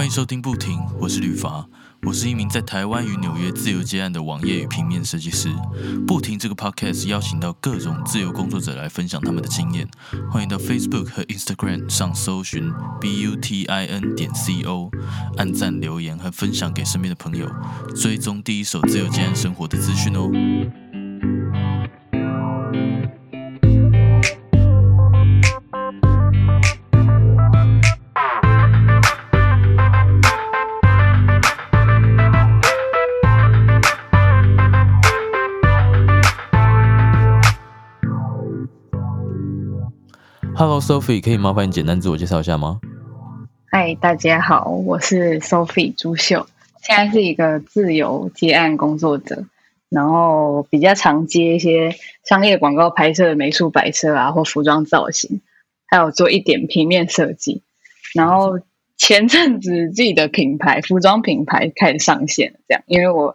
欢迎收听不停，我是吕伐，我是一名在台湾与纽约自由接案的网页与平面设计师。不停这个 podcast 邀请到各种自由工作者来分享他们的经验，欢迎到 Facebook 和 Instagram 上搜寻 b u t i n 点 c o，按赞留言和分享给身边的朋友，追踪第一手自由接案生活的资讯哦。Hello Sophie，可以麻烦你简单自我介绍一下吗？嗨，大家好，我是 Sophie 朱秀，现在是一个自由接案工作者，然后比较常接一些商业广告拍摄的美术摆设啊，或服装造型，还有做一点平面设计。然后前阵子自己的品牌服装品牌开始上线，这样，因为我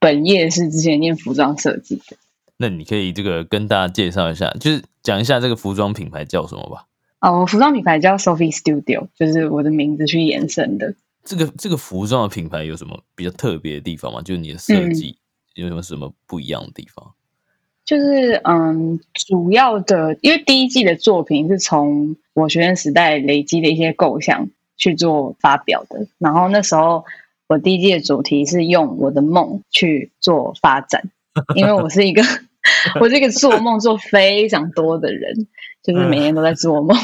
本业是之前念服装设计的。那你可以这个跟大家介绍一下，就是讲一下这个服装品牌叫什么吧。哦，我服装品牌叫 Sophie Studio，就是我的名字去延伸的。这个这个服装的品牌有什么比较特别的地方吗？就是你的设计有什么什么不一样的地方？就是嗯，主要的，因为第一季的作品是从我学生时代累积的一些构想去做发表的，然后那时候我第一季的主题是用我的梦去做发展，因为我是一个。我是一个做梦做非常多的人，就是每天都在做梦。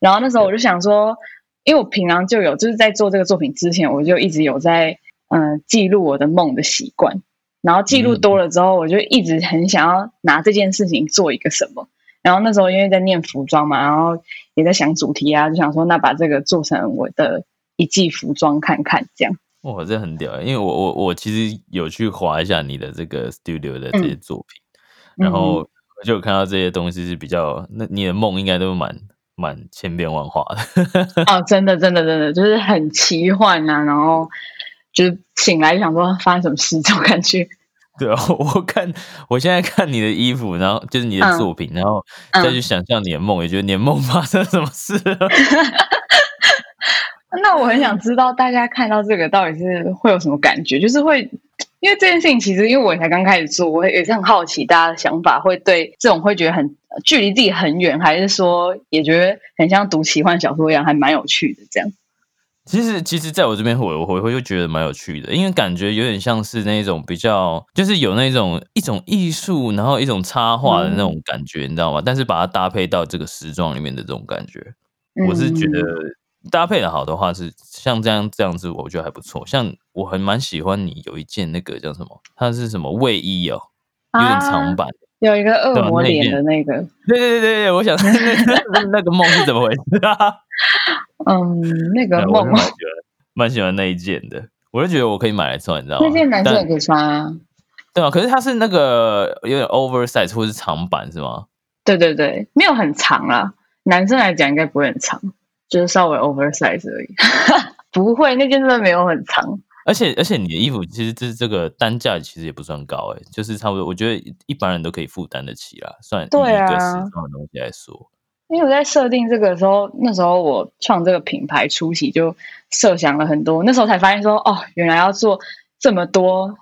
然后那时候我就想说，因为我平常就有，就是在做这个作品之前，我就一直有在嗯记录我的梦的习惯。然后记录多了之后，我就一直很想要拿这件事情做一个什么。然后那时候因为在念服装嘛，然后也在想主题啊，就想说那把这个做成我的一季服装看看这样。哇，这很屌！因为我我我其实有去划一下你的这个 studio 的这些作品。然后我就看到这些东西是比较，那你的梦应该都蛮蛮千变万化的。哦，真的，真的，真的，就是很奇幻啊！然后就是醒来想说发生什么事这种感觉。对啊，我看我现在看你的衣服，然后就是你的作品，然后再去想象你的梦，也觉得你的梦发生什么事了。那我很想知道大家看到这个到底是会有什么感觉，就是会。因为这件事情，其实因为我才刚开始做，我也是很好奇大家的想法，会对这种会觉得很距离自己很远，还是说也觉得很像读奇幻小说一样，还蛮有趣的这样。其实，其实，在我这边，我我会就觉得蛮有趣的，因为感觉有点像是那种比较，就是有那种一种艺术，然后一种插画的那种感觉，你知道吗？但是把它搭配到这个时装里面的这种感觉，我是觉得。搭配的好的话是像这样这样子，我觉得还不错。像我很蛮喜欢你有一件那个叫什么？它是什么卫衣哦，有点长版，有一个恶魔脸的那个。对对对对我想那那个梦是怎么回事啊？嗯，那个梦蛮喜欢那一件的，我就觉得我可以买来穿，你知道吗？那件男生也可以穿啊。对啊，可是它是那个有点 oversize 或是长版是吗？对对对，没有很长啊，男生来讲应该不会很长。就是稍微 oversize 而已，不会，那件真的没有很长。而且而且你的衣服其实这这个单价其实也不算高哎，就是差不多，我觉得一般人都可以负担得起啦。算对啊时装的东西来说，因为我在设定这个时候，那时候我创这个品牌初期就设想了很多，那时候才发现说，哦，原来要做这么多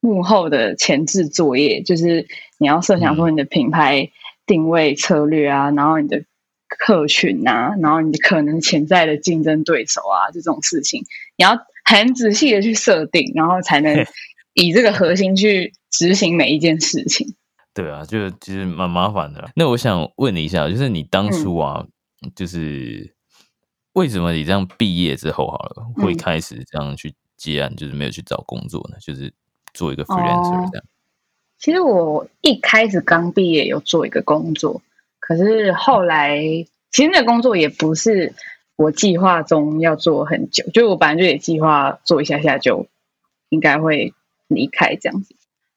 幕后的前置作业，就是你要设想说你的品牌定位策略啊，然后你的。客群啊，然后你可能潜在的竞争对手啊，这种事情，你要很仔细的去设定，然后才能 以这个核心去执行每一件事情。对啊，就其实蛮麻烦的。那我想问你一下，就是你当初啊，就是为什么你这样毕业之后好了，会开始这样去接案，就是没有去找工作呢？就是做一个 freelancer 这样。其实我一开始刚毕业有做一个工作。可是后来，其实那工作也不是我计划中要做很久，就我本来就也计划做一下下就应该会离开这样子。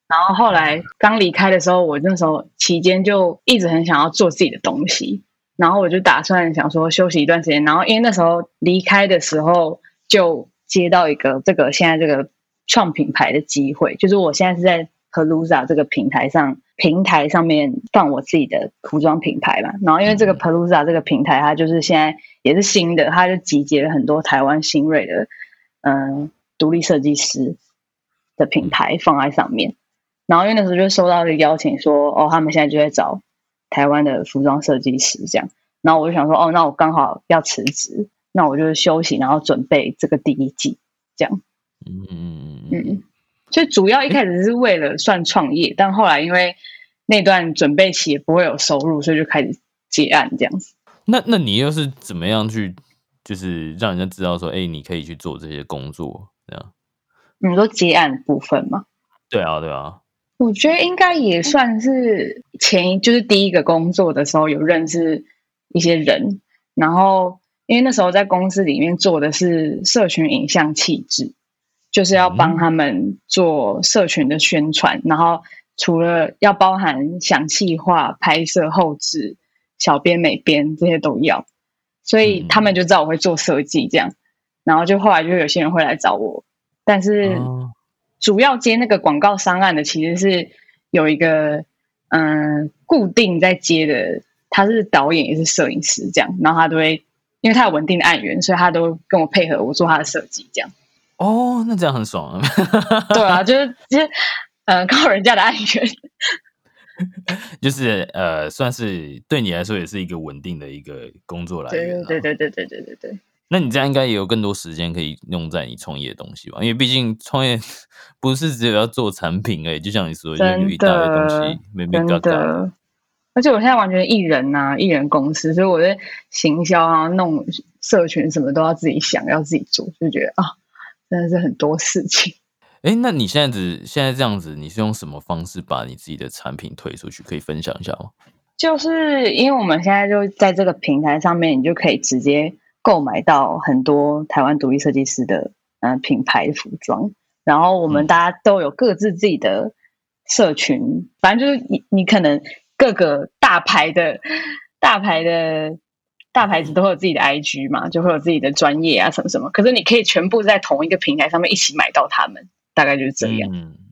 然后后来刚离开的时候，我那时候期间就一直很想要做自己的东西，然后我就打算想说休息一段时间。然后因为那时候离开的时候就接到一个这个现在这个创品牌的机会，就是我现在是在 Palooza 这个平台上。平台上面放我自己的服装品牌嘛，然后因为这个 Palooza 这个平台，它就是现在也是新的，它就集结了很多台湾新锐的嗯独立设计师的品牌放在上面。然后因为那时候就收到一个邀请，说哦，他们现在就在找台湾的服装设计师这样。然后我就想说，哦，那我刚好要辞职，那我就休息，然后准备这个第一季这样。嗯嗯嗯。所以主要一开始是为了算创业，但后来因为那段准备期也不会有收入，所以就开始接案这样子。那那你又是怎么样去，就是让人家知道说，哎，你可以去做这些工作这样？你说接案部分吗？对啊，对啊。我觉得应该也算是前，就是第一个工作的时候有认识一些人，然后因为那时候在公司里面做的是社群影像气质，就是要帮他们做社群的宣传，然后除了要包含想细化、拍摄、后置、小编、美编这些都要，所以他们就知道我会做设计这样，然后就后来就有些人会来找我，但是。主要接那个广告商案的其实是有一个嗯固定在接的，他是导演也是摄影师这样，然后他都会因为他有稳定的案源，所以他都跟我配合我做他的设计这样。哦，那这样很爽啊！对啊，就是就是呃靠人家的安全，就是呃算是对你来说也是一个稳定的一个工作来源。对对对对对对对对。那你这样应该也有更多时间可以用在你创业的东西吧？因为毕竟创业不是只有要做产品哎，就像你说，有一大堆东西没没搞搞。而且我现在完全艺人呐，艺人公司，所以我的行销啊、弄社群什么都要自己想，要自己做，就觉得啊，真的是很多事情。哎，那你现在子现在这样子，你是用什么方式把你自己的产品推出去？可以分享一下吗？就是因为我们现在就在这个平台上面，你就可以直接。购买到很多台湾独立设计师的嗯品牌服装，然后我们大家都有各自自己的社群，反正就是你你可能各个大牌的大牌的大牌子都会有自己的 IG 嘛，就会有自己的专业啊什么什么，可是你可以全部在同一个平台上面一起买到他们，大概就是这样。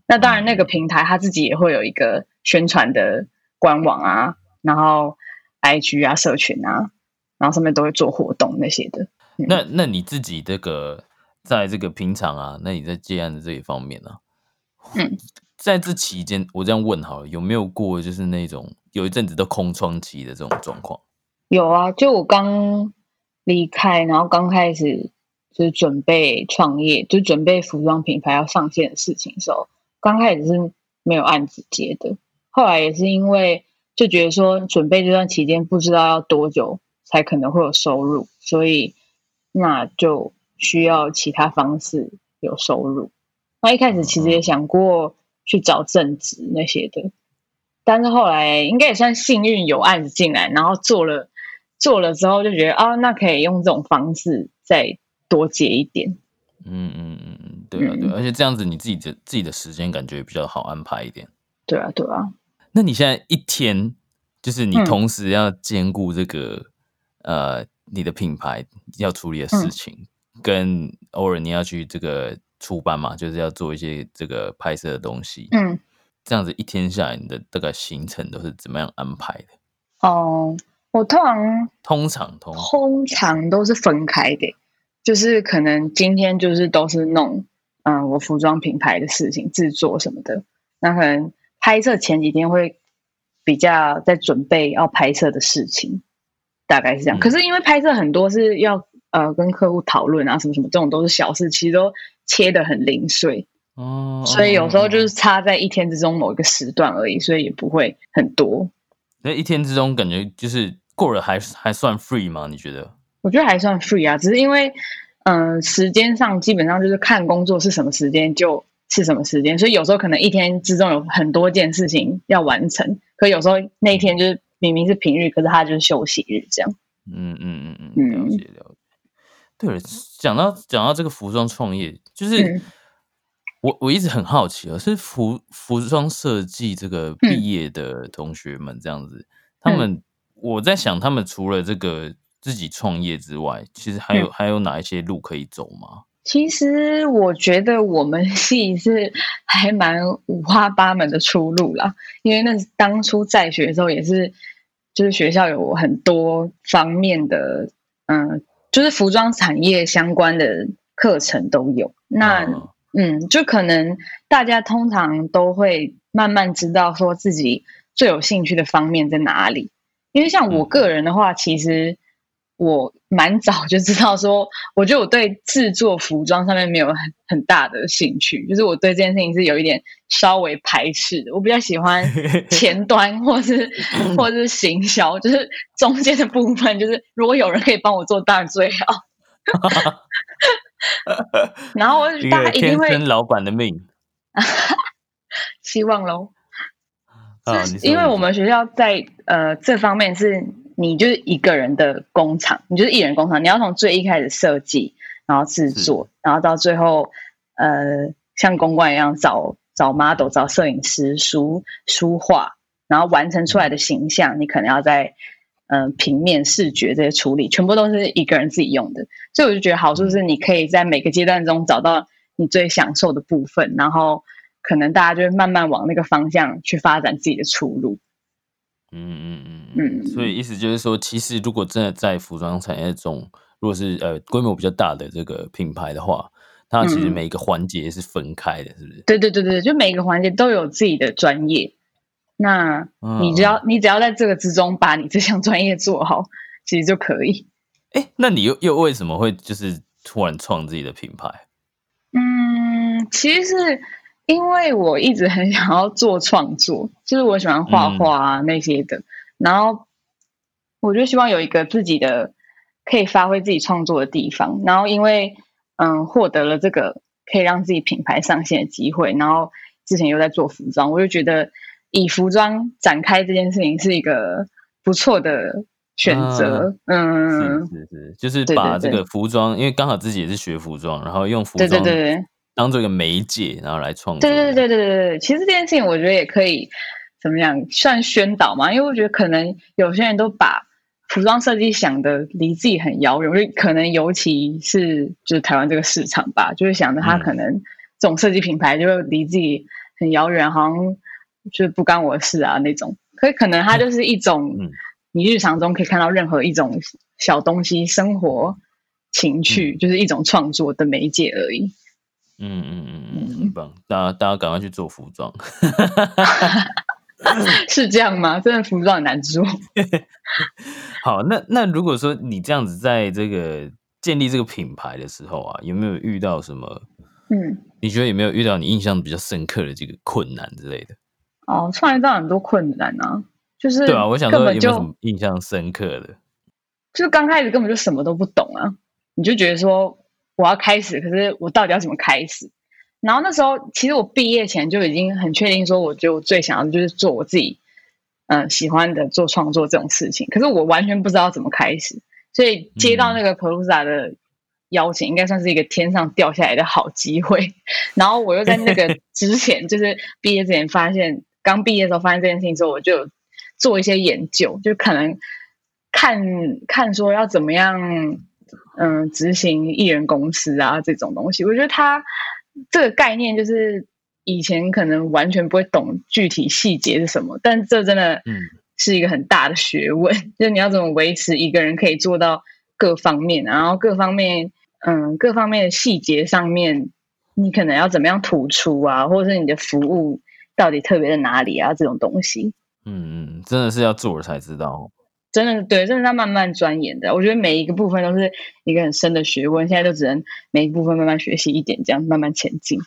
那当然那个平台他自己也会有一个宣传的官网啊，然后 IG 啊社群啊。然后上面都会做活动那些的。那那你自己这个在这个平常啊，那你在接案的这一方面呢？嗯，在这期间，我这样问好了，有没有过就是那种有一阵子都空窗期的这种状况？有啊，就我刚离开，然后刚开始就是准备创业，就准备服装品牌要上线的事情的时候，刚开始是没有案子接的。后来也是因为就觉得说，准备这段期间不知道要多久。才可能会有收入，所以那就需要其他方式有收入。那一开始其实也想过去找正职那些的，但是后来应该也算幸运有案子进来，然后做了做了之后就觉得啊，那可以用这种方式再多接一点。嗯嗯嗯嗯，对啊对，而且这样子你自己的自己的时间感觉比较好安排一点。对啊对啊，那你现在一天就是你同时要兼顾这个。呃，你的品牌要处理的事情，跟偶尔你要去这个出版嘛，就是要做一些这个拍摄的东西。嗯，这样子一天下来，你的这个行程都是怎么样安排的？哦，我通常通常通通常都是分开的，就是可能今天就是都是弄嗯我服装品牌的事情，制作什么的。那可能拍摄前几天会比较在准备要拍摄的事情。大概是这样，可是因为拍摄很多是要呃跟客户讨论啊，什么什么这种都是小事，其实都切的很零碎哦，所以有时候就是差在一天之中某一个时段而已，所以也不会很多。那一天之中感觉就是过了还还算 free 吗？你觉得？我觉得还算 free 啊，只是因为嗯时间上基本上就是看工作是什么时间就是什么时间，所以有时候可能一天之中有很多件事情要完成，可有时候那一天就是。明明是平日，可是他就是休息日，这样。嗯嗯嗯嗯，了解了解。对了，讲到讲到这个服装创业，就是我我一直很好奇啊，是服服装设计这个毕业的同学们这样子，他们我在想，他们除了这个自己创业之外，其实还有还有哪一些路可以走吗？其实我觉得我们 系是还蛮五花八门的出路啦，因为那当初在学的时候也是。就是学校有很多方面的，嗯，就是服装产业相关的课程都有。那嗯嗯，就可能大家通常都会慢慢知道说自己最有兴趣的方面在哪里。因为像我嗯个人的话，其实我蛮早就知道说，我觉得我对制作服装上面没有很很大的兴趣，就是我对这件事情是有一点稍微排斥的。我比较喜欢 前端或是或是行销，就是中间的部分，就是如果有人可以帮我做，当然最好。然后我大家一定会天生老板的命 希望喽。啊！是因为我们学校在呃这方面是你就是一个人的工厂，你就是一人工厂，你要从最一开始设计，然后制作，然后到最后呃像公关一样找找 model、找摄影师、书书画，然后完成出来的形象，你可能要在嗯、呃平面视觉这些处理，全部都是一个人自己用的，所以我就觉得好处是你可以在每个阶段中找到你最享受的部分，然后。可能大家就会慢慢往那个方向去发展自己的出路。嗯嗯嗯嗯嗯，所以意思就是说，其实如果真的在服装产业中，如果是呃规模比较大的这个品牌的话，它其实嗯每一个环节是分开的，是不是？对对对对，就每一个环节都有自己的专业。那你只要、你只要在这个之中把你这项专业做好，其实就可以。哎，那你又又为什么会就是突然创自己的品牌？嗯，其实是因为我一直很想要做创作，就是我喜欢画画啊、那些的，然后我就希望有一个自己的可以发挥自己创作的地方。然后因为嗯获得了这个可以让自己品牌上线的机会，然后之前又在做服装，我就觉得以服装展开这件事情是一个不错的选择。嗯，是是是，就是把这个服装，因为刚好自己也是学服装，然后用服装对装对对。当做一个媒介，然后来创作。对对对对对对对，其实这件事情我觉得也可以怎么样算宣导嘛，因为我觉得可能有些人都把服装设计想的离自己很遥远，就可能尤其是就是台湾这个市场吧，就是想着他嗯可能这种设计品牌就离自己很遥远，好像就是不干我的事啊那种。可以可能它就是一种嗯你日常中可以看到任何一种小东西，生活情趣，就是一种创作的媒介而已。嗯嗯嗯嗯，很棒！大家大家赶快去做服装。是这样吗？真的服装很难做。好，那那如果说你这样子在这个建立这个品牌的时候啊，有没有遇到什么？嗯，你觉得有没有遇到你印象比较深刻的这个困难之类的？哦，创业到很多困难啊，就是对啊，我想说有没有什么印象深刻的？就是刚开始根本就什么都不懂啊，你就觉得说我要开始，可是我到底要怎么开始？然后那时候其实我毕业前就已经很确定说，我觉得我最想要的就是做我自己嗯、呃喜欢的做创作这种事情，可是我完全不知道怎么开始，所以接到那个 Pelusa 的邀请，应该算是一个天上掉下来的好机会。然后我又在那个 之前，就是毕业之前发现，刚毕业的时候发现这件事情之后，我就做一些研究，就可能看看说要怎么样，嗯，执行艺人公司啊这种东西。我觉得他这个概念就是以前可能完全不会懂具体细节是什么，但这真的嗯是一个很大的学问，就是你要怎么维持一个人可以做到各方面，然后各方面，嗯，各方面的细节上面，你可能要怎么样突出啊，或者是你的服务到底特别在哪里啊，这种东西。嗯嗯，真的是要做了才知道。真的对，真的在慢慢钻研的。我觉得每一个部分都是一个很深的学问，现在就只能每一部分慢慢学习一点，这样慢慢前进。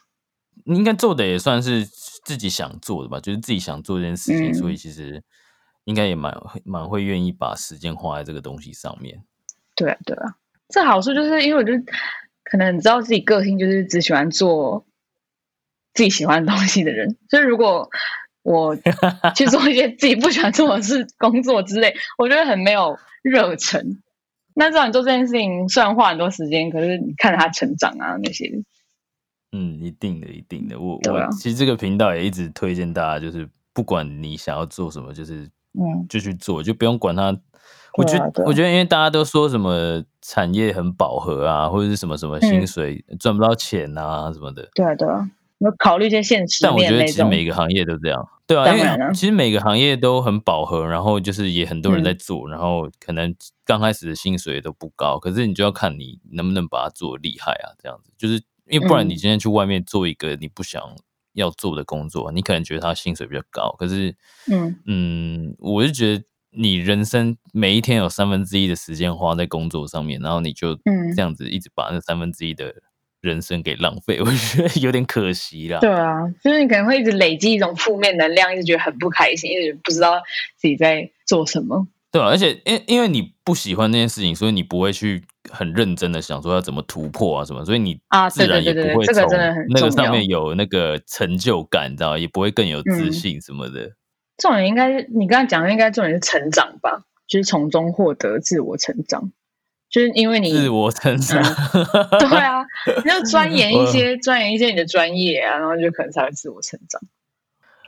你应该做的也算是自己想做的吧，就是自己想做这件事情，嗯所以其实应该也蛮蛮会愿意把时间花在这个东西上面。对啊，对啊，这好处就是因为我就可能知道自己个性就是只喜欢做自己喜欢的东西的人，所以如果我 去做一些自己不喜欢做的事、工作之类，我觉得很没有热忱。那这样你做这件事情，虽然花很多时间，可是你看着他成长啊那些，嗯，一定的，一定的。我、啊我其实这个频道也一直推荐大家，就是不管你想要做什么，就是嗯，就去做，就不用管它。我觉得，我觉得，因为大家都说什么产业很饱和啊，或者是什么什么薪嗯水赚不到钱啊什么的，对啊，对考虑一些现实但我觉得。其实每个行业都这样，对啊，因当然了为其实每个行业都很饱和，然后就是也很多人在嗯。做，然后可能刚开始的薪水都不高，可是你就要看你能不能把它做得厉害啊，这样子，就是因为不然嗯。你今天去外面做一个你不想要做的工作，你可能觉得他薪水比较高，可是嗯。嗯，我是觉得你人生每一天有三分之一的时间花在工作上面，然后你就嗯。这样子一直把那三分之一的人生给浪费，我觉得有点可惜啦。对啊，就是你可能会一直累积一种负面能量，一直觉得很不开心，一直不知道自己在做什么。对啊，而且因因为你不喜欢那件事情，所以你不会去很认真的想说要怎么突破啊什么，所以你啊自然也不会从这个真的很那个上面有那个成就感，你知道，也不会更有自嗯信什么的。重点应该是你刚才讲的，应该重点是成长吧，就是从中获得自我成长，就是因为你自我成长，对啊，你要钻研一些钻研一些你的专业啊，然后就可能才会自我成长。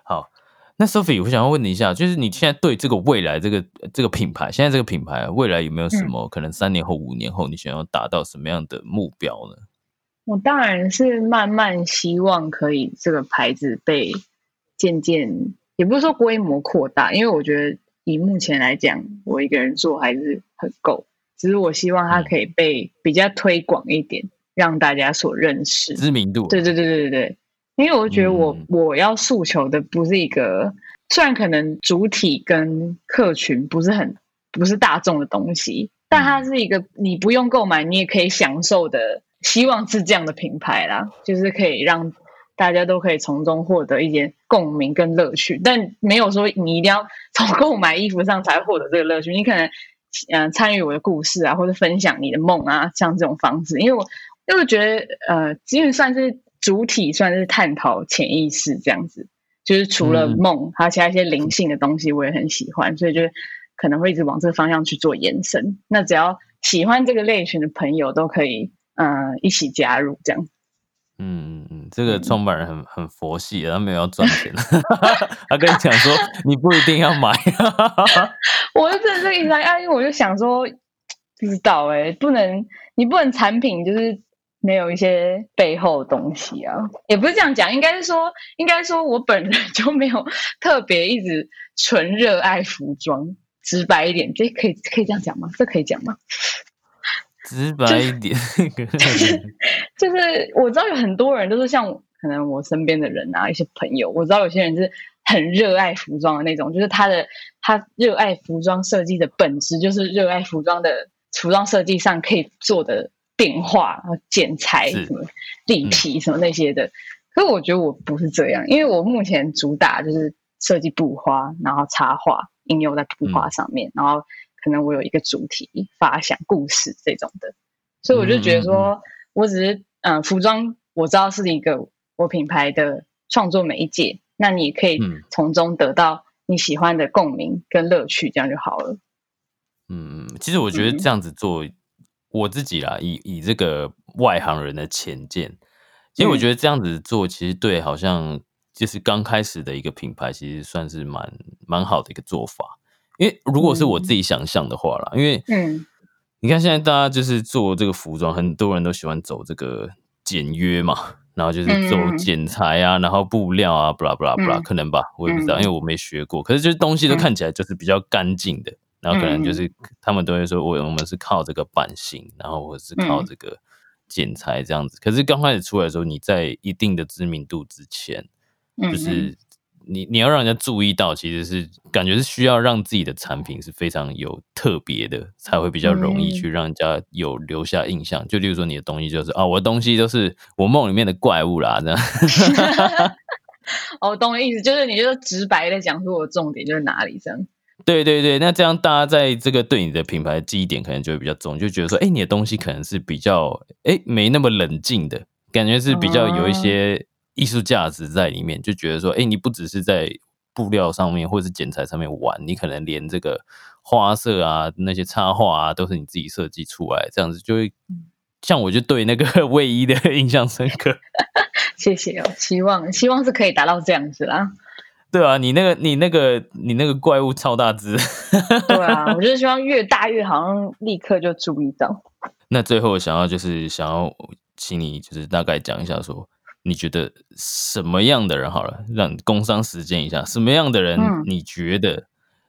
好，那 Sophie，我想要问你一下，就是你现在对这个未来这个这个品牌，现在这个品牌啊未来有没有什嗯么、可能三年后、五年后，你想要达到什么样的目标呢？我当然是慢慢希望可以这个牌子被渐渐，也不是说规模扩大，因为我觉得以目前来讲，我一个人做还是很够。只是我希望它嗯。可以被比较推广一点，让大家所认识。知名度？对对对对对。对，因为我觉得我、嗯。我要诉求的不是一个，虽然可能主体跟客群不是很不是大众的东西，但它是一个你不用购买你也可以享受的，希望是这样的品牌啦，就是可以让大家都可以从中获得一些共鸣跟乐趣，但没有说你一定要从购买衣服上才获得这个乐趣，你可能嗯、呃参与我的故事啊，或者分享你的梦啊，像这种方式，因为我因为我觉得呃，因为算是主体，算是探讨潜意识这样子，就是除了嗯梦，还有其他一些灵性的东西，我也很喜欢，所以就可能会一直往这个方向去做延伸。那只要喜欢这个类型的朋友，都可以呃一起加入这样。嗯嗯嗯，这个创办人很很佛系的，他没有要赚钱，他跟你讲说你不一定要买，我就真的这个意思啊，因为我就想说，不知道哎、不能你不能产品就是没有一些背后的东西啊，也不是这样讲，应该是说，应该说我本人就没有特别一直纯热爱服装，直白一点，这可以可以这样讲吗？这可以讲吗？直白一点。就是我知道有很多人都是像可能我身边的人啊，一些朋友，我知道有些人是很热爱服装的那种，就是他的他热爱服装设计的本质就是热爱服装的服装设计上可以做的变化，然后剪裁什么立体什么那些的。可是我觉得我不是这样，因为我目前主打就是设计布花，然后插画应用在布花上面，然后可能我有一个主题发想故事这种的，所以我就觉得说，我只是嗯、呃服装我知道是一个我品牌的创作媒介，那你也可以嗯。从中得到你喜欢的共鸣跟乐趣，这样就好了。嗯，其实我觉得嗯。这样子做，我自己啦，以以这个外行人的浅见，其实我嗯。觉得这样子做，其实对好像就是刚开始的一个品牌，其实算是蛮蛮好的一个做法。因为如果是我自己想象的话啦，因为嗯。你看现在大家就是做这个服装，很多人都喜欢走这个简约嘛，然后就是走嗯。剪裁啊，然后布料啊，不啦不啦不啦，嗯可能吧，我也不知道，嗯。因为我没学过。可是就是东西都嗯。看起来就是比较干净的，然后可能就嗯是他们都会说，我我们是靠这个版型，然后或者是靠嗯。这个剪裁这样子。可是刚开始出来的时候，你在一定的知名度之前，嗯，就是你你要让人家注意到，其实是感觉是需要让自己的产品是非常有特别的，才会比较容易嗯去让人家有留下印象。就例如说你的东西就是啊，我的东西都是我梦里面的怪物啦，这样。哦，我懂你意思，就是你就直白的讲出我的重点就是哪里这样。对对对，那这样大家在这个对你的品牌记忆点可能就会比较重，就觉得说，哎，你的东西可能是比较哎没那么冷静的感觉，是比较有一些艺术价值在里面，就觉得说，哎，你不只是在布料上面或者是剪裁上面玩，你可能连这个花色啊、那些插画啊，都是你自己设计出来，这样子就会。像我就对那个 卫衣的 印象深刻，谢谢哦，希望希望是可以达到这样子啦。对啊，你那个你那个你那个怪物超大只，对啊，我就是希望越大越好像立刻就注意到。那最后想要就是想要请你就是大概讲一下说，你觉得什么样的人好了，让工商实践一下，什么样的人你觉得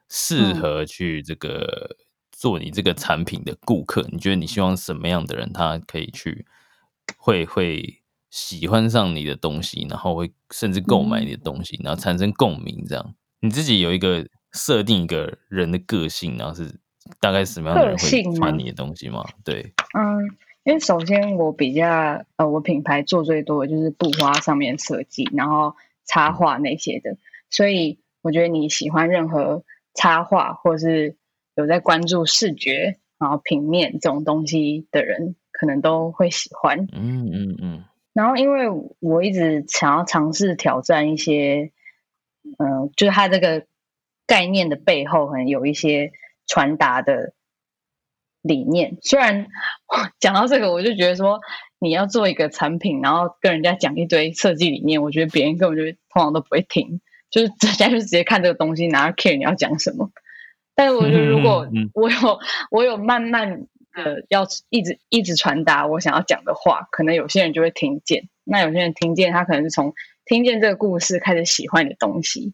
适合去这个做你这个产品的顾客？你觉得你希望什么样的人他可以去会会喜欢上你的东西，然后会甚至购买你的东西，然后产生共鸣？这样你自己有一个设定一个人的个性，然后是大概什么样的人会穿你的东西吗？对，嗯。因为首先我比较呃，我品牌做最多的就是布花上面设计，然后插画那些的，所以我觉得你喜欢任何插画或是有在关注视觉，然后平面这种东西的人，可能都会喜欢。嗯嗯嗯。然后因为我一直想要尝试挑战一些，嗯，就是它这个概念的背后，可能有一些传达的。理念虽然讲到这个，我就觉得说你要做一个产品，然后跟人家讲一堆设计理念，我觉得别人根本就通常都不会听，就是人家就直接看这个东西，哪 care 你要讲什么。但是我觉得如果我有我有慢慢的要一直一直传达我想要讲的话，可能有些人就会听见。那有些人听见，他可能是从听见这个故事开始喜欢你的东西。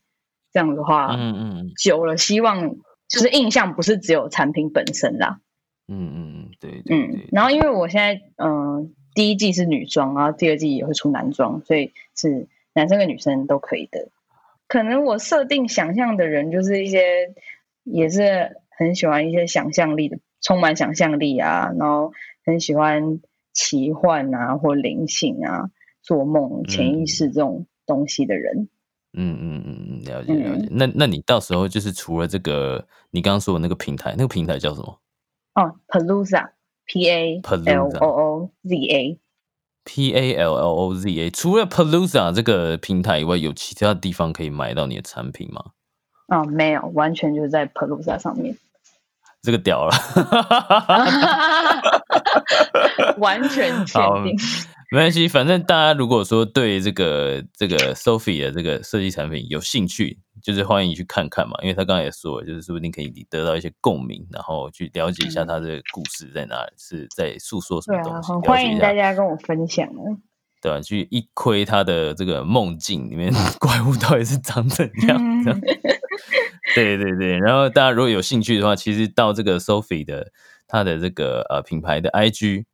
这样的话，嗯嗯，久了希望就是印象不是只有产品本身啦。嗯嗯嗯，对，嗯，然后因为我现在嗯第一季是女装，然后第二季也会出男装，所以是男生跟女生都可以的。可能我设定想象的人就是一些也是很喜欢一些想象力的，充满想象力啊，然后很喜欢奇幻啊或灵性啊、做梦、潜意识这种东西的人。嗯嗯嗯嗯，了解了解。那那你到时候就是除了这个你刚刚说的那个平台，那个平台叫什么？哦，Palooza，P A L O O Z A，P A L L O Z A。除了 Palooza 这个平台以外，有其他地方可以买到你的产品吗？哦，没有，完全就是在 Palooza 上面。这个屌了，完全 确定。没关系，反正大家如果说对这个这个 Sophie 的这个设计产品有兴趣，就是欢迎你去看看嘛。因为他刚刚也说了，就是说不定可以得到一些共鸣，然后去了解一下他的故事在哪里，是在诉说什么东西。欢迎大家跟我分享哦。对啊，去一窥他的这个梦境里面 怪物到底是长怎样。对对对，然后大家如果有兴趣的话，其实到这个 Sophie 的他的这个呃品牌的 IG。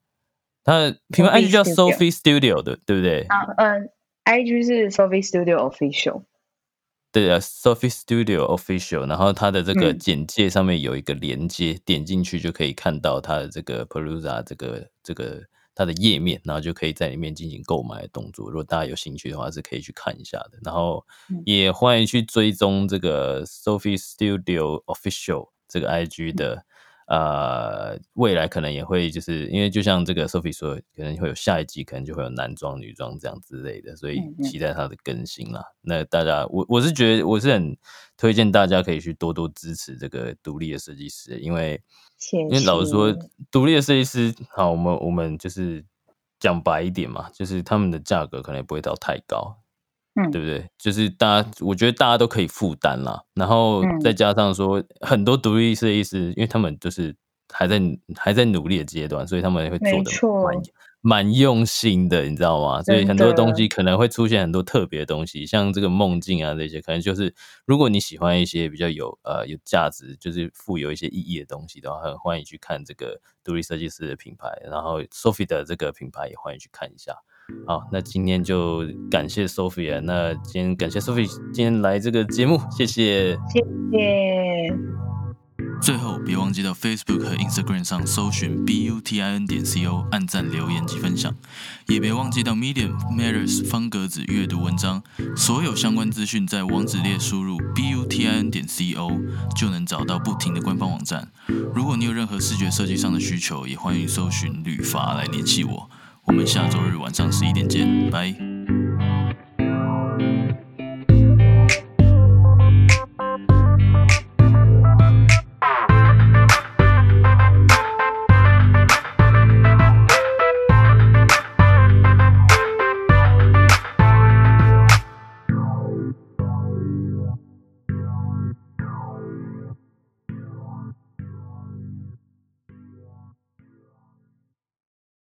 他的品牌 IG 叫 Sophie Studio 的，对不对？啊，嗯，IG 是 Sophie Studio Official。对啊，Sophie Studio Official。然后它的这个简介上面有一个连接，点进去就可以看到它的这个 Perusa 这个这个它的页面，然后就可以在里面进行购买的动作。如果大家有兴趣的话，是可以去看一下的。然后也欢迎去追踪这个 Sophie Studio Official 这个 IG 的。呃，未来可能也会就是因为就像这个 Sophie 说，可能会有下一季，可能就会有男装、女装这样之类的，所以期待它的更新啦。那大家，我我是觉得我是很推荐大家可以去多多支持这个独立的设计师，因为因为老实说，独立的设计师，好，我们我们就是讲白一点嘛，就是他们的价格可能也不会到太高。嗯，对不对？就是大家，我觉得大家都可以负担啦。然后再加上说，很多独立设计师，因为他们就是还在还在努力的阶段，所以他们会做的蛮蛮用心的，你知道吗？所以很多东西可能会出现很多特别的东西，像这个梦境啊这些，可能就是如果你喜欢一些比较有呃有价值，就是富有一些意义的东西的话，很欢迎去看这个独立设计师的品牌。然后 Sophie 的这个品牌也欢迎去看一下。好，那今天就感谢 Sophia。那今天感谢 Sophie 今天来这个节目，谢谢，谢谢。最后别忘记到 Facebook 和 Instagram 上搜寻 B U T I N 点 C O，按赞、留言及分享。也别忘记到 Medium Matters 方格子阅读文章，所有相关资讯在网址列输入 B U T I N 点 C O 就能找到不停的官方网站。如果你有任何视觉设计上的需求，也欢迎搜寻旅发来联系我。我们下周日晚上十一点见，拜。